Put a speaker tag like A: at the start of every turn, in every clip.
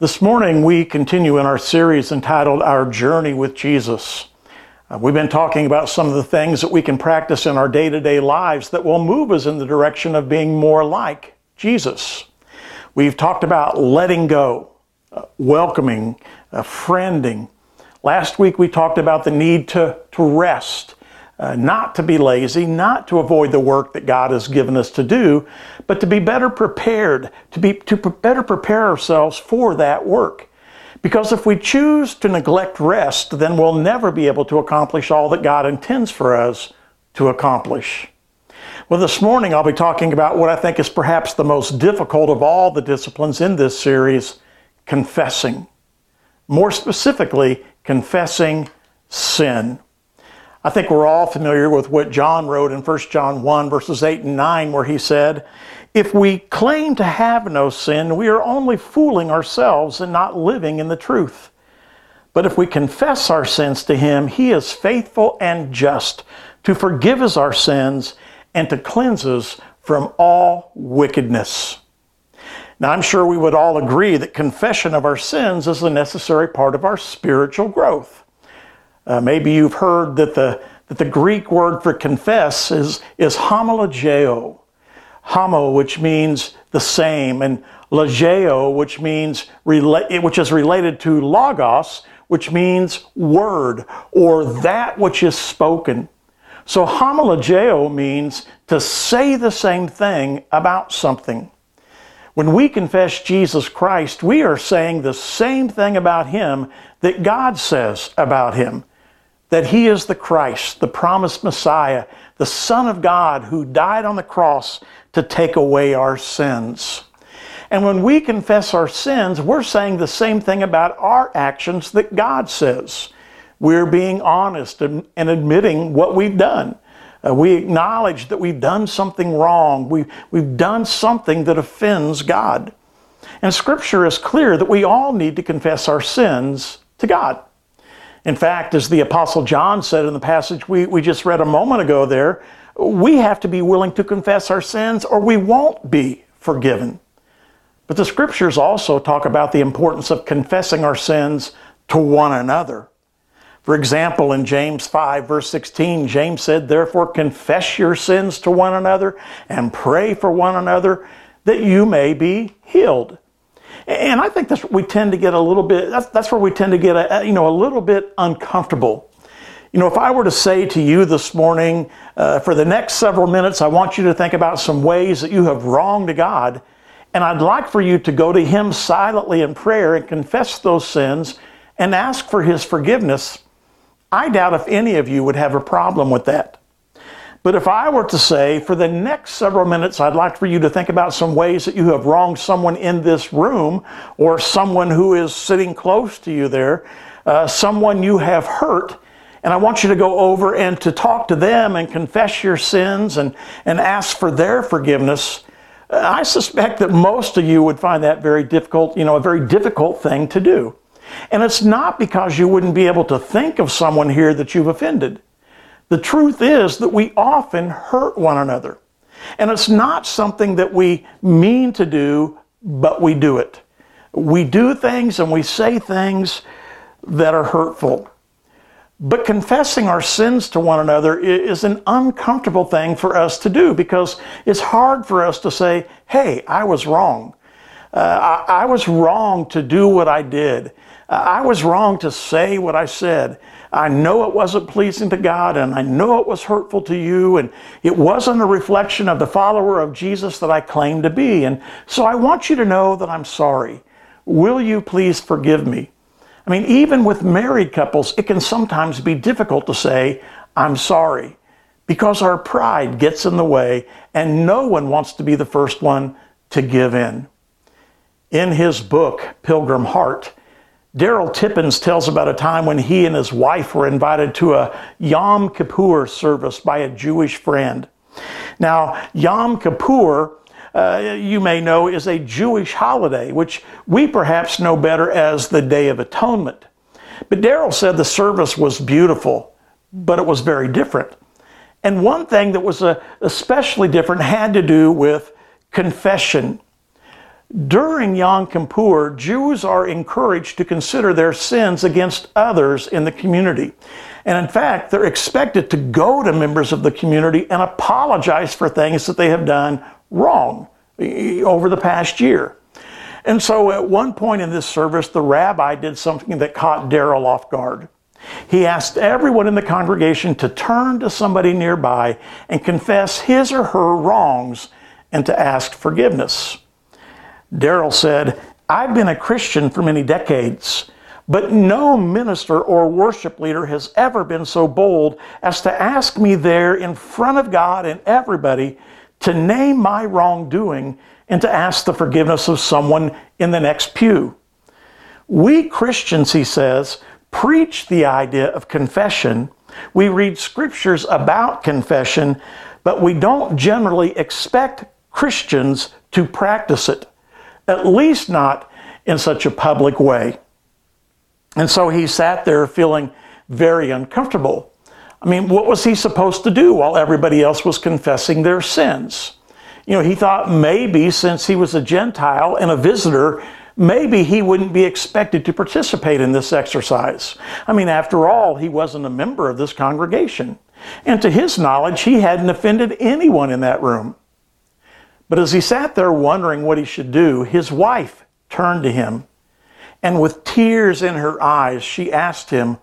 A: This morning, we continue in our series entitled Our Journey with Jesus. Uh, we've been talking about some of the things that we can practice in our day to day lives that will move us in the direction of being more like Jesus. We've talked about letting go, uh, welcoming, uh, friending. Last week, we talked about the need to, to rest uh, not to be lazy, not to avoid the work that God has given us to do, but to be better prepared, to be to pre- better prepare ourselves for that work. Because if we choose to neglect rest, then we'll never be able to accomplish all that God intends for us to accomplish. Well, this morning I'll be talking about what I think is perhaps the most difficult of all the disciplines in this series confessing. More specifically, confessing sin. I think we're all familiar with what John wrote in 1 John 1, verses 8 and 9, where he said, If we claim to have no sin, we are only fooling ourselves and not living in the truth. But if we confess our sins to him, he is faithful and just to forgive us our sins and to cleanse us from all wickedness. Now, I'm sure we would all agree that confession of our sins is a necessary part of our spiritual growth. Uh, maybe you've heard that the, that the Greek word for confess is, is homologeo, homo, which means the same, and logeo, which means rela- which is related to logos, which means word or that which is spoken. So homologeo means to say the same thing about something. When we confess Jesus Christ, we are saying the same thing about him that God says about him that he is the Christ, the promised Messiah, the Son of God who died on the cross to take away our sins. And when we confess our sins, we're saying the same thing about our actions that God says. We're being honest and, admitting what we've done. Uh, we acknowledge that we've done something wrong. We, we've done something that offends God. And Scripture is clear that we all need to confess our sins to God. In fact, as the Apostle John said in the passage we, we just read a moment ago there, we have to be willing to confess our sins or we won't be forgiven. But the scriptures also talk about the importance of confessing our sins to one another. For example, in James 5, verse 16, James said, Therefore, confess your sins to one another and pray for one another that you may be healed. And I think that's we tend to get a little bit, that's, that's where we tend to get, a, you know, a little bit uncomfortable. You know, if I were to say to you this morning, uh, for the next several minutes, I want you to think about some ways that you have wronged God, and I'd like for you to go to Him silently in prayer and confess those sins and ask for His forgiveness, I doubt if any of you would have a problem with that. But if I were to say, for the next several minutes, I'd like for you to think about some ways that you have wronged someone in this room or someone who is sitting close to you there, uh, someone you have hurt, and I want you to go over and to talk to them and confess your sins and, and ask for their forgiveness. Uh, I suspect that most of you would find that very difficult, you know, a very difficult thing to do. And it's not because you wouldn't be able to think of someone here that you've offended. The truth is that we often hurt one another. And it's not something that we mean to do, but we do it. We do things and we say things that are hurtful. But confessing our sins to one another is an uncomfortable thing for us to do because it's hard for us to say, hey, I was wrong. Uh, I, I was wrong to do what I did. I was wrong to say what I said. I know it wasn't pleasing to God, and I know it was hurtful to you, and it wasn't a reflection of the follower of Jesus that I claim to be. And so I want you to know that I'm sorry. Will you please forgive me? I mean, even with married couples, it can sometimes be difficult to say, I'm sorry, because our pride gets in the way, and no one wants to be the first one to give in. In his book, Pilgrim Heart, Darryl Tippens tells about a time when he and his wife were invited to a Yom Kippur service by a Jewish friend. Now, Yom Kippur, uh, you may know, is a Jewish holiday, which we perhaps know better as the Day of Atonement. But Darryl said the service was beautiful, but it was very different. And one thing that was uh, especially different had to do with confession. During Yom Kippur, Jews are encouraged to consider their sins against others in the community. And in fact, they're expected to go to members of the community and apologize for things that they have done wrong over the past year. And so at one point in this service, the rabbi did something that caught Darryl off guard. He asked everyone in the congregation to turn to somebody nearby and confess his or her wrongs and to ask forgiveness. Darryl said, I've been a Christian for many decades, but no minister or worship leader has ever been so bold as to ask me there in front of God and everybody to name my wrongdoing and to ask the forgiveness of someone in the next pew. We Christians, he says, preach the idea of confession. We read scriptures about confession, but we don't generally expect Christians to practice it at least not in such a public way. And so he sat there feeling very uncomfortable. I mean, what was he supposed to do while everybody else was confessing their sins? You know, he thought maybe since he was a Gentile and a visitor, maybe he wouldn't be expected to participate in this exercise. I mean, after all, he wasn't a member of this congregation. And to his knowledge, he hadn't offended anyone in that room. But as he sat there wondering what he should do, his wife turned to him, and with tears in her eyes, she asked him,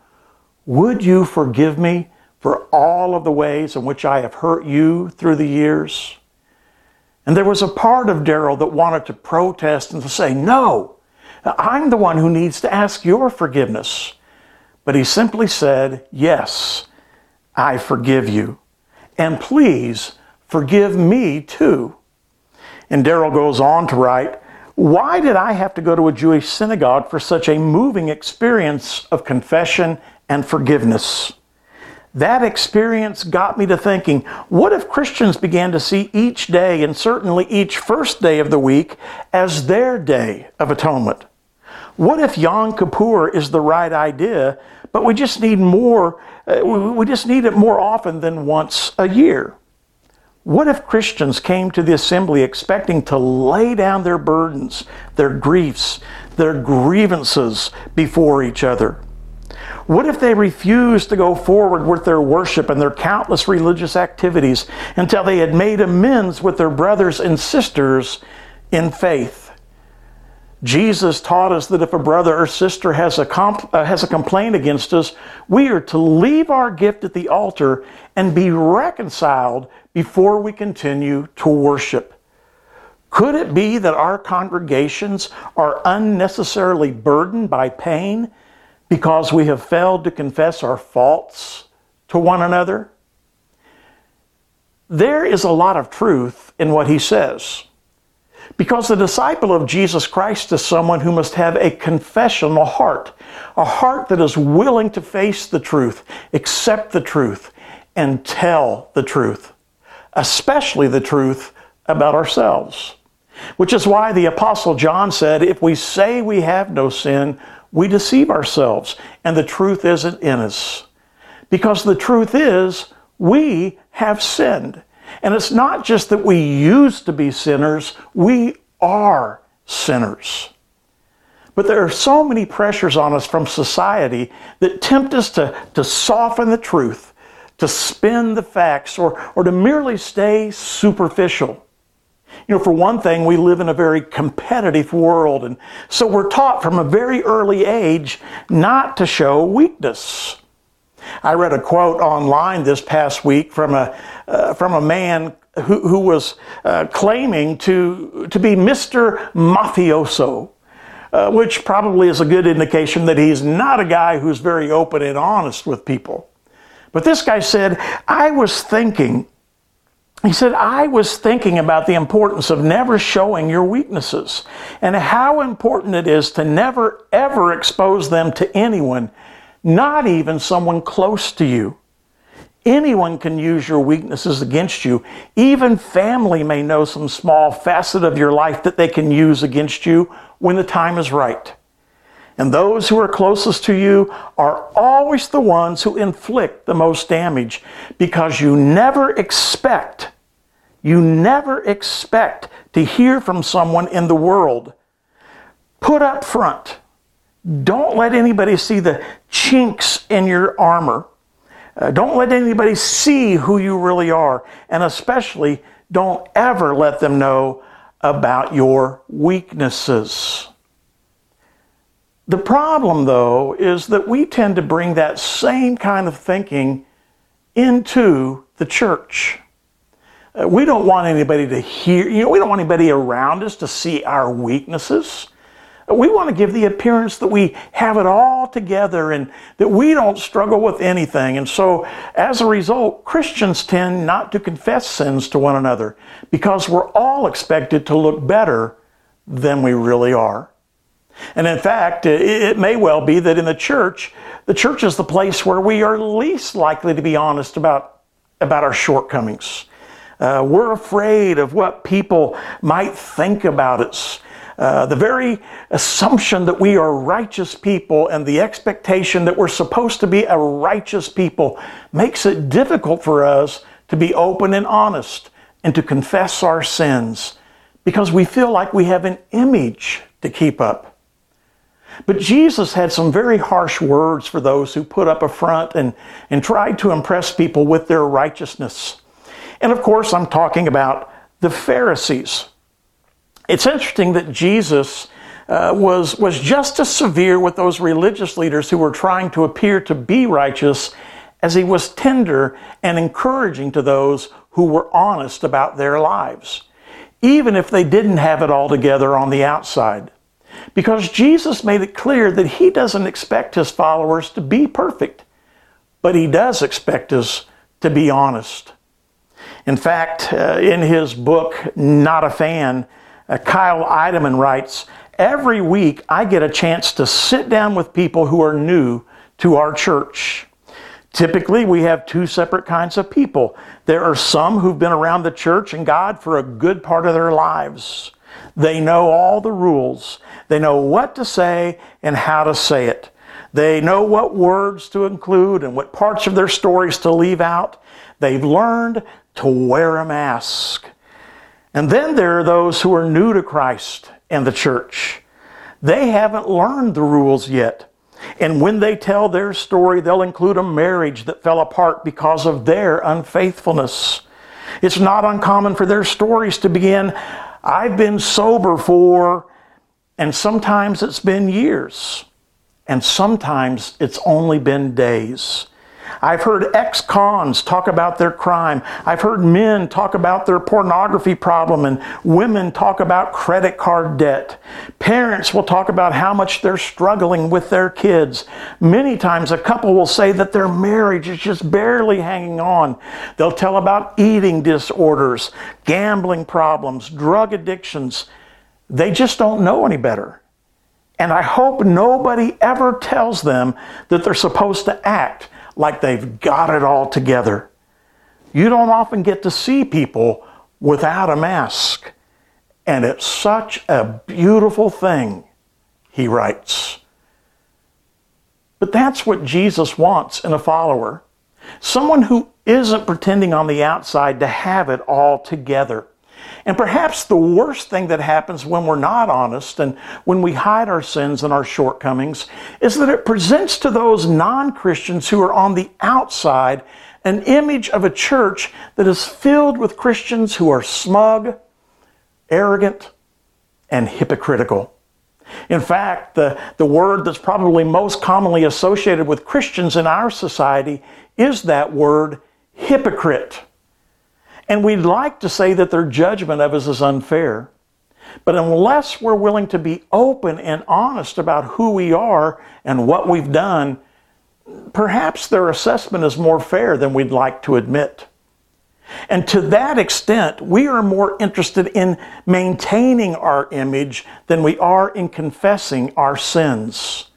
A: Would you forgive me for all of the ways in which I have hurt you through the years? And there was a part of Darryl that wanted to protest and to say, No, I'm the one who needs to ask your forgiveness. But he simply said, Yes, I forgive you. And please forgive me too. And Darryl goes on to write, Why did I have to go to a Jewish synagogue for such a moving experience of confession and forgiveness? That experience got me to thinking, what if Christians began to see each day, and certainly each first day of the week, as their day of atonement? What if Yom Kippur is the right idea, but we just need more, uh, we just need it more often than once a year? What if Christians came to the assembly expecting to lay down their burdens, their griefs, their grievances before each other? What if they refused to go forward with their worship and their countless religious activities until they had made amends with their brothers and sisters in faith? Jesus taught us that if a brother or sister has a, comp- uh, has a complaint against us, we are to leave our gift at the altar and be reconciled before we continue to worship? Could it be that our congregations are unnecessarily burdened by pain because we have failed to confess our faults to one another? There is a lot of truth in what he says. Because the disciple of Jesus Christ is someone who must have a confessional heart, a heart that is willing to face the truth, accept the truth, and tell the truth especially the truth about ourselves. Which is why the Apostle John said, If we say we have no sin, we deceive ourselves, and the truth isn't in us. Because the truth is, we have sinned. And it's not just that we used to be sinners, we are sinners. But there are so many pressures on us from society that tempt us to, to soften the truth to spin the facts or, or to merely stay superficial. You know, for one thing, we live in a very competitive world, and so we're taught from a very early age not to show weakness. I read a quote online this past week from a, uh, from a man who, who was uh, claiming to, to be Mr. Mafioso. Uh, which probably is a good indication that he's not a guy who's very open and honest with people. But this guy said, I was thinking, he said, I was thinking about the importance of never showing your weaknesses and how important it is to never, ever expose them to anyone, not even someone close to you. Anyone can use your weaknesses against you. Even family may know some small facet of your life that they can use against you when the time is right. And those who are closest to you are always the ones who inflict the most damage because you never expect, you never expect to hear from someone in the world. Put up front. Don't let anybody see the chinks in your armor. Uh, don't let anybody see who you really are. And especially, don't ever let them know about your weaknesses. The problem, though, is that we tend to bring that same kind of thinking into the church. Uh, we don't want anybody to hear, you know, we don't want anybody around us to see our weaknesses. Uh, we want to give the appearance that we have it all together and that we don't struggle with anything. And so, as a result, Christians tend not to confess sins to one another because we're all expected to look better than we really are. And in fact, uh, it may well be that in the church, the church is the place where we are least likely to be honest about, about our shortcomings. Uh, we're afraid of what people might think about us. Uh, the very assumption that we are righteous people and the expectation that we're supposed to be a righteous people makes it difficult for us to be open and honest and to confess our sins because we feel like we have an image to keep up. But Jesus had some very harsh words for those who put up a front and, and tried to impress people with their righteousness. And of course, I'm talking about the Pharisees. It's interesting that Jesus uh, was, was just as severe with those religious leaders who were trying to appear to be righteous as he was tender and encouraging to those who were honest about their lives, even if they didn't have it all together on the outside because Jesus made it clear that he doesn't expect his followers to be perfect, but he does expect us to be honest. In fact, uh, in his book, Not a Fan, uh, Kyle Idleman writes Every week I get a chance to sit down with people who are new to our church. Typically, we have two separate kinds of people. There are some who've been around the church and God for a good part of their lives. They know all the rules. They know what to say and how to say it. They know what words to include and what parts of their stories to leave out. They've learned to wear a mask. And then there are those who are new to Christ and the church. They haven't learned the rules yet. And when they tell their story, they'll include a marriage that fell apart because of their unfaithfulness. It's not uncommon for their stories to begin, I've been sober for, and sometimes it's been years, and sometimes it's only been days. I've heard ex cons talk about their crime. I've heard men talk about their pornography problem and women talk about credit card debt. Parents will talk about how much they're struggling with their kids. Many times, a couple will say that their marriage is just barely hanging on. They'll tell about eating disorders, gambling problems, drug addictions. They just don't know any better. And I hope nobody ever tells them that they're supposed to act like they've got it all together. You don't often get to see people without a mask. And it's such a beautiful thing, he writes. But that's what Jesus wants in a follower someone who isn't pretending on the outside to have it all together. And perhaps the worst thing that happens when we're not honest and when we hide our sins and our shortcomings is that it presents to those non Christians who are on the outside an image of a church that is filled with Christians who are smug, arrogant, and hypocritical. In fact, the, the word that's probably most commonly associated with Christians in our society is that word hypocrite. And we would like to say that their judgment of us is unfair. But unless we're willing to be open and honest about who we are and what we've done, perhaps their assessment is more fair than we'd like to admit. And to that extent, we are more interested in maintaining our image than we are in confessing our sins.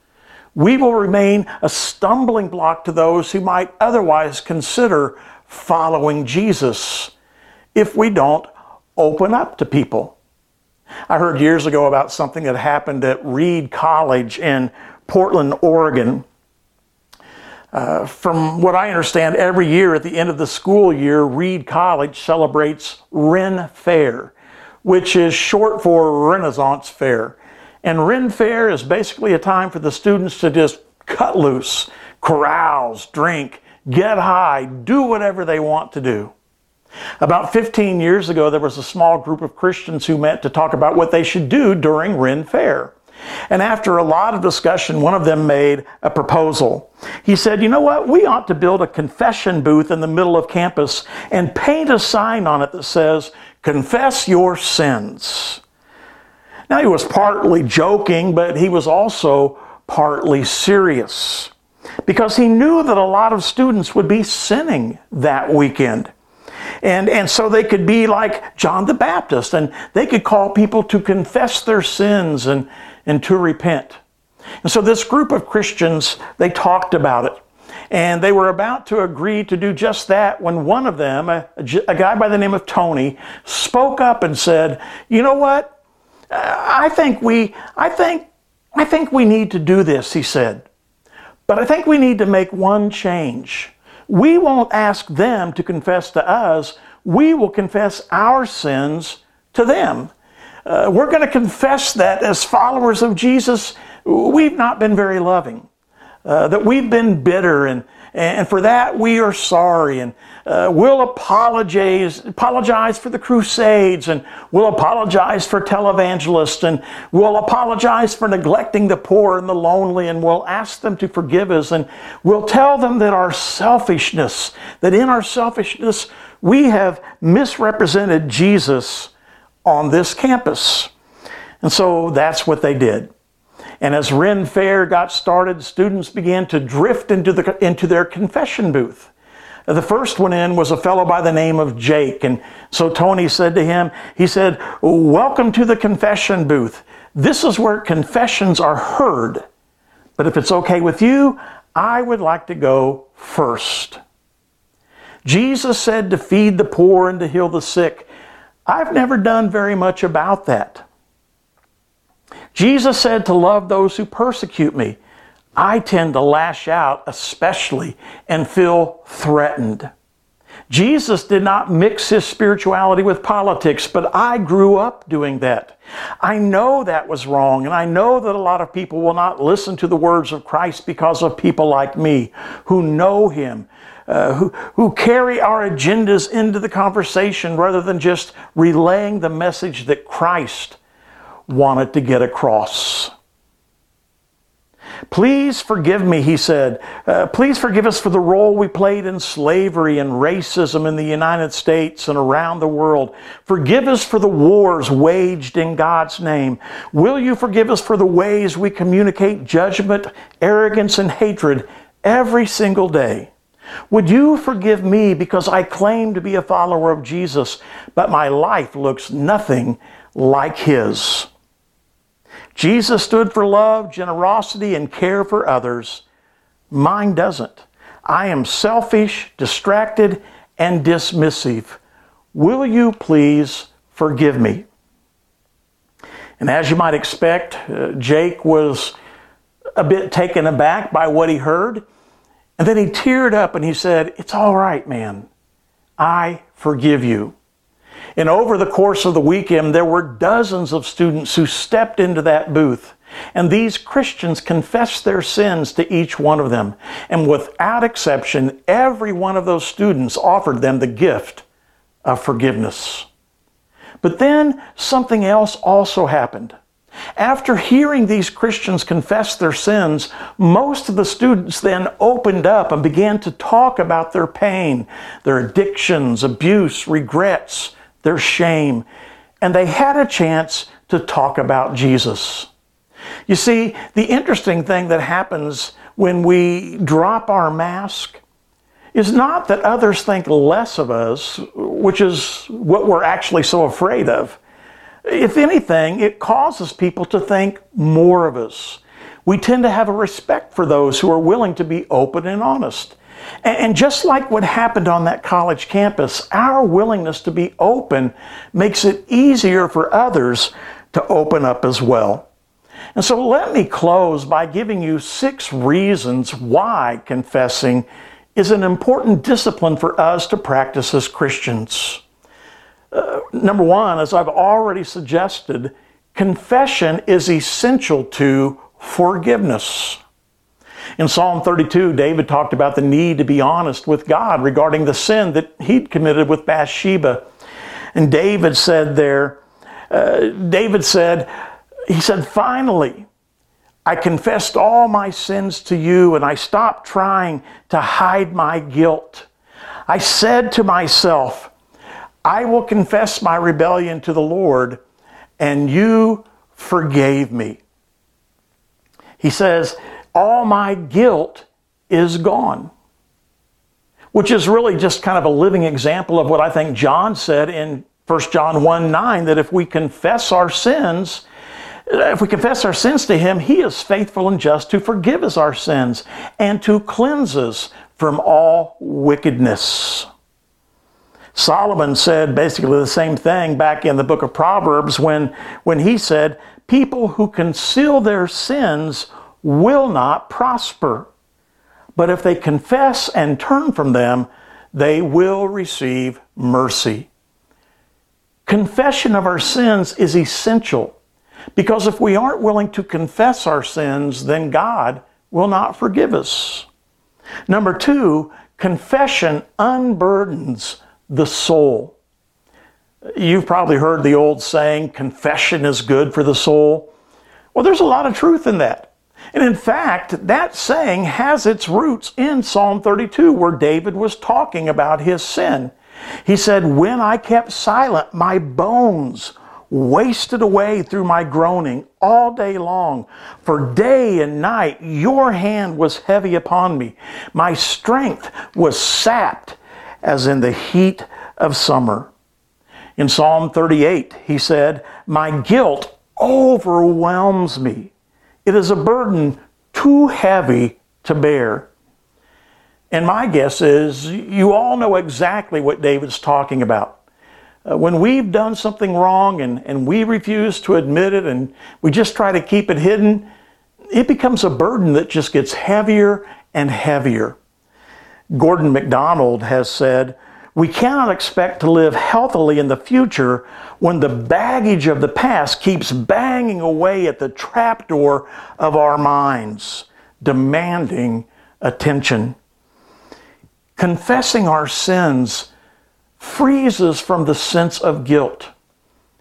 A: We will remain a stumbling block to those who might otherwise consider following Jesus if we don't open up to people. I heard years ago about something that happened at Reed College in Portland, Oregon. Uh, from what I understand, every year at the end of the school year, Reed College celebrates Ren Fair, which is short for Renaissance Fair. And Ren Fair is basically a time for the students to just cut loose, carouse, drink, get high, do whatever they want to do. About 15 years ago, there was a small group of Christians who met to talk about what they should do during Ren Fair. And after a lot of discussion, one of them made a proposal. He said, You know what? We ought to build a confession booth in the middle of campus and paint a sign on it that says, Confess your sins. Now, he was partly joking, but he was also partly serious because he knew that a lot of students would be sinning that weekend. And, and so they could be like John the Baptist and they could call people to confess their sins and, and to repent. And so this group of Christians, they talked about it. And they were about to agree to do just that when one of them, a, a guy by the name of Tony, spoke up and said, You know what? I think we, I think, I think we need to do this, he said. But I think we need to make one change. We won't ask them to confess to us, we will confess our sins to them. Uh, we're going to confess that as followers of Jesus, we've not been very loving, uh, that we've been bitter and and for that, we are sorry. And uh, we'll apologize, apologize for the Crusades, and we'll apologize for televangelists, and we'll apologize for neglecting the poor and the lonely, and we'll ask them to forgive us. And we'll tell them that our selfishness, that in our selfishness, we have misrepresented Jesus on this campus. And so that's what they did. And as Ren Fair got started, students began to drift into, the, into their confession booth. The first one in was a fellow by the name of Jake. And so Tony said to him, he said, Welcome to the confession booth. This is where confessions are heard. But if it's okay with you, I would like to go first. Jesus said to feed the poor and to heal the sick. I've never done very much about that. Jesus said to love those who persecute me. I tend to lash out, especially, and feel threatened. Jesus did not mix his spirituality with politics, but I grew up doing that. I know that was wrong, and I know that a lot of people will not listen to the words of Christ because of people like me who know him, uh, who, who carry our agendas into the conversation rather than just relaying the message that Christ wanted to get across. Please forgive me, he said. Uh, please forgive us for the role we played in slavery and racism in the United States and around the world. Forgive us for the wars waged in God's name. Will you forgive us for the ways we communicate judgment, arrogance, and hatred every single day? Would you forgive me because I claim to be a follower of Jesus, but my life looks nothing like his? Jesus stood for love, generosity, and care for others. Mine doesn't. I am selfish, distracted, and dismissive. Will you please forgive me? And as you might expect, uh, Jake was a bit taken aback by what he heard. And then he teared up and he said, It's all right, man. I forgive you. And over the course of the weekend, there were dozens of students who stepped into that booth. And these Christians confessed their sins to each one of them. And without exception, every one of those students offered them the gift of forgiveness. But then something else also happened. After hearing these Christians confess their sins, most of the students then opened up and began to talk about their pain, their addictions, abuse, regrets, their shame, and they had a chance to talk about Jesus. You see, the interesting thing that happens when we drop our mask is not that others think less of us, which is what we're actually so afraid of. If anything, it causes people to think more of us. We tend to have a respect for those who are willing to be open and honest. And just like what happened on that college campus, our willingness to be open makes it easier for others to open up as well. And so let me close by giving you six reasons why confessing is an important discipline for us to practice as Christians. Uh, number one, as I've already suggested, confession is essential to forgiveness. In Psalm 32, David talked about the need to be honest with God regarding the sin that he'd committed with Bathsheba. And David said there, uh, David said, he said, finally, I confessed all my sins to you and I stopped trying to hide my guilt. I said to myself, I will confess my rebellion to the Lord, and you forgave me. He says, all my guilt is gone. Which is really just kind of a living example of what I think John said in 1 John 1 9 that if we confess our sins, uh, if we confess our sins to Him, He is faithful and just to forgive us our sins and to cleanse us from all wickedness. Solomon said basically the same thing back in the book of Proverbs when, when he said, People who conceal their sins will not prosper. But if they confess and turn from them, they will receive mercy. Confession of our sins is essential because if we aren't willing to confess our sins, then God will not forgive us. Number two, confession unburdens the soul. You've probably heard the old saying, confession is good for the soul. Well, there's a lot of truth in that. And in fact, that saying has its roots in Psalm 32, where David was talking about his sin. He said, When I kept silent, my bones wasted away through my groaning all day long. For day and night, your hand was heavy upon me. My strength was sapped as in the heat of summer. In Psalm 38, he said, My guilt overwhelms me. It is a burden too heavy to bear. And my guess is you all know exactly what David's talking about. Uh, when we've done something wrong and, and we refuse to admit it and we just try to keep it hidden, it becomes a burden that just gets heavier and heavier. Gordon MacDonald has said, we cannot expect to live healthily in the future when the baggage of the past keeps banging away at the trapdoor of our minds, demanding attention. Confessing our sins frees us from the sense of guilt.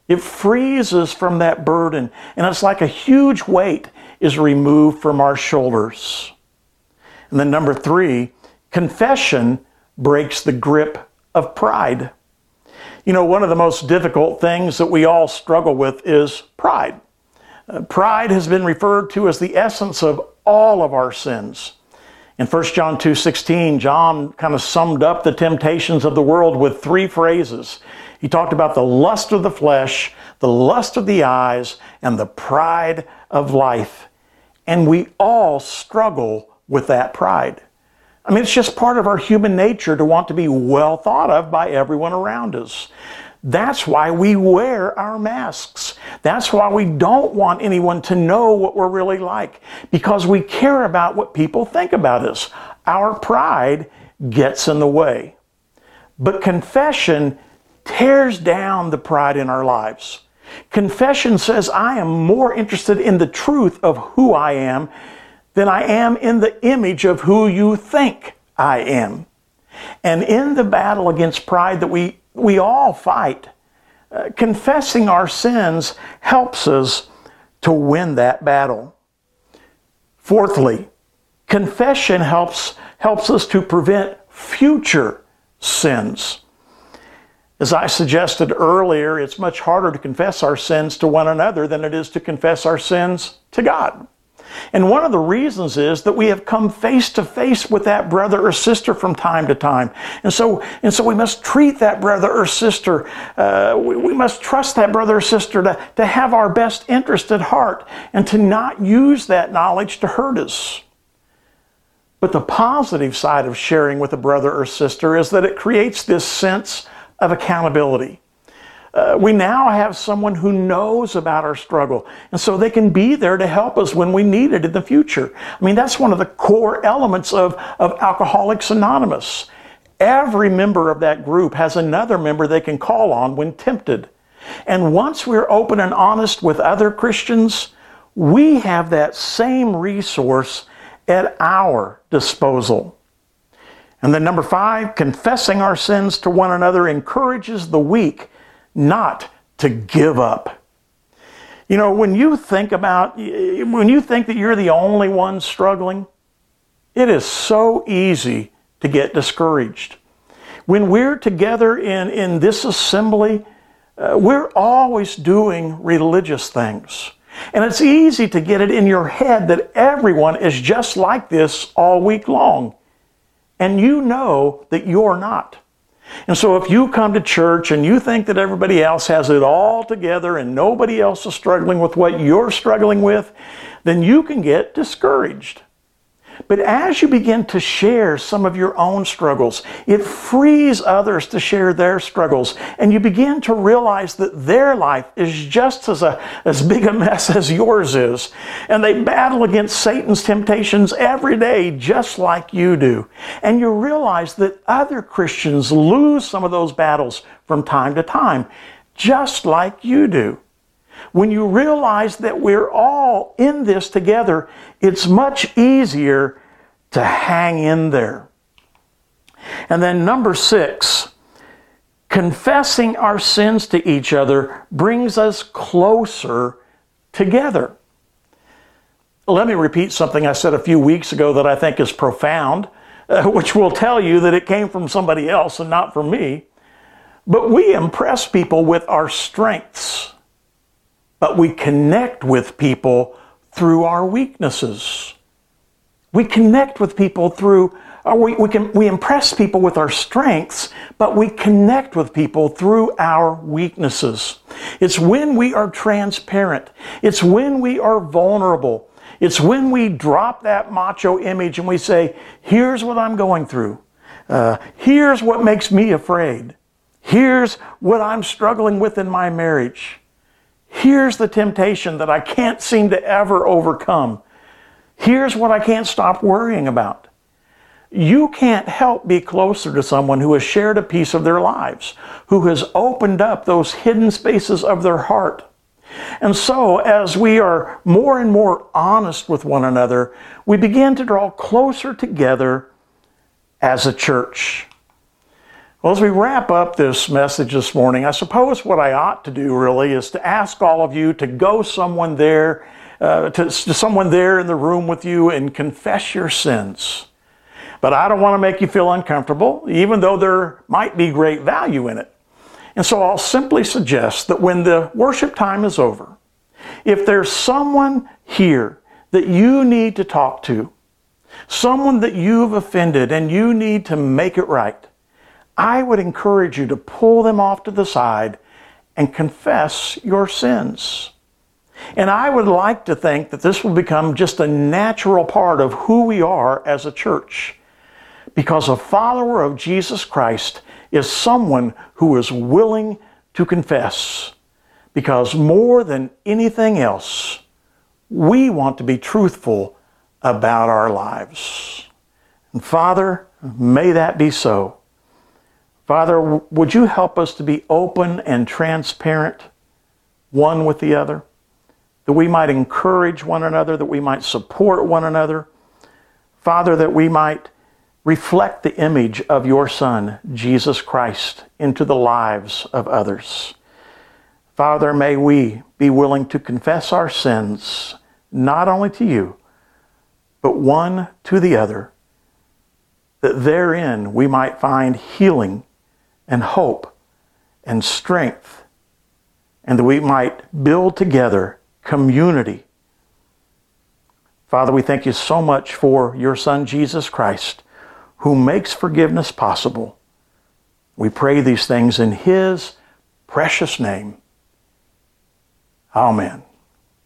A: It frees us from that burden, and it's like a huge weight is removed from our shoulders. And then, number three, confession breaks the grip of pride. You know, one of the most difficult things that we all struggle with is pride. Uh, pride has been referred to as the essence of all of our sins. In 1 John 2:16, John kind of summed up the temptations of the world with three phrases. He talked about the lust of the flesh, the lust of the eyes, and the pride of life. And we all struggle with that pride. I mean, it's just part of our human nature to want to be well thought of by everyone around us. That's why we wear our masks. That's why we don't want anyone to know what we're really like, because we care about what people think about us. Our pride gets in the way. But confession tears down the pride in our lives. Confession says, I am more interested in the truth of who I am then I am in the image of who you think I am. And in the battle against pride that we, we all fight, uh, confessing our sins helps us to win that battle. Fourthly, confession helps, helps us to prevent future sins. As I suggested earlier, it's much harder to confess our sins to one another than it is to confess our sins to God. And one of the reasons is that we have come face to face with that brother or sister from time to time. And so, and so we must treat that brother or sister, uh, we, we must trust that brother or sister to, to have our best interest at heart and to not use that knowledge to hurt us. But the positive side of sharing with a brother or sister is that it creates this sense of accountability. Uh, we now have someone who knows about our struggle. And so they can be there to help us when we need it in the future. I mean, that's one of the core elements of, of Alcoholics Anonymous. Every member of that group has another member they can call on when tempted. And once we're open and honest with other Christians, we have that same resource at our disposal. And then, number five, confessing our sins to one another encourages the weak not to give up. You know, when you think about, when you think that you're the only one struggling, it is so easy to get discouraged. When we're together in, in this assembly, uh, we're always doing religious things. And it's easy to get it in your head that everyone is just like this all week long. And you know that you're not. And so if you come to church and you think that everybody else has it all together and nobody else is struggling with what you're struggling with, then you can get discouraged. But as you begin to share some of your own struggles, it frees others to share their struggles. And you begin to realize that their life is just as, a, as big a mess as yours is. And they battle against Satan's temptations every day, just like you do. And you realize that other Christians lose some of those battles from time to time, just like you do. When you realize that we're all in this together, it's much easier to hang in there. And then, number six, confessing our sins to each other brings us closer together. Let me repeat something I said a few weeks ago that I think is profound, uh, which will tell you that it came from somebody else and not from me. But we impress people with our strengths but we connect with people through our weaknesses. We connect with people through, uh, we, we, can, we impress people with our strengths, but we connect with people through our weaknesses. It's when we are transparent, it's when we are vulnerable, it's when we drop that macho image and we say, here's what I'm going through, uh, here's what makes me afraid, here's what I'm struggling with in my marriage. Here's the temptation that I can't seem to ever overcome. Here's what I can't stop worrying about. You can't help be closer to someone who has shared a piece of their lives, who has opened up those hidden spaces of their heart. And so, as we are more and more honest with one another, we begin to draw closer together as a church. Well, as we wrap up this message this morning, I suppose what I ought to do really is to ask all of you to go someone there, uh, to, to someone there in the room with you and confess your sins. But I don't want to make you feel uncomfortable, even though there might be great value in it. And so I'll simply suggest that when the worship time is over, if there's someone here that you need to talk to, someone that you've offended and you need to make it right, I would encourage you to pull them off to the side and confess your sins. And I would like to think that this will become just a natural part of who we are as a church. Because a follower of Jesus Christ is someone who is willing to confess. Because more than anything else, we want to be truthful about our lives. And Father, may that be so. Father, would you help us to be open and transparent one with the other? That we might encourage one another, that we might support one another. Father, that we might reflect the image of your Son, Jesus Christ, into the lives of others. Father, may we be willing to confess our sins, not only to you, but one to the other, that therein we might find healing and hope and strength, and that we might build together community. Father, we thank you so much for your Son, Jesus Christ, who makes forgiveness possible. We pray these things in his precious name. Amen.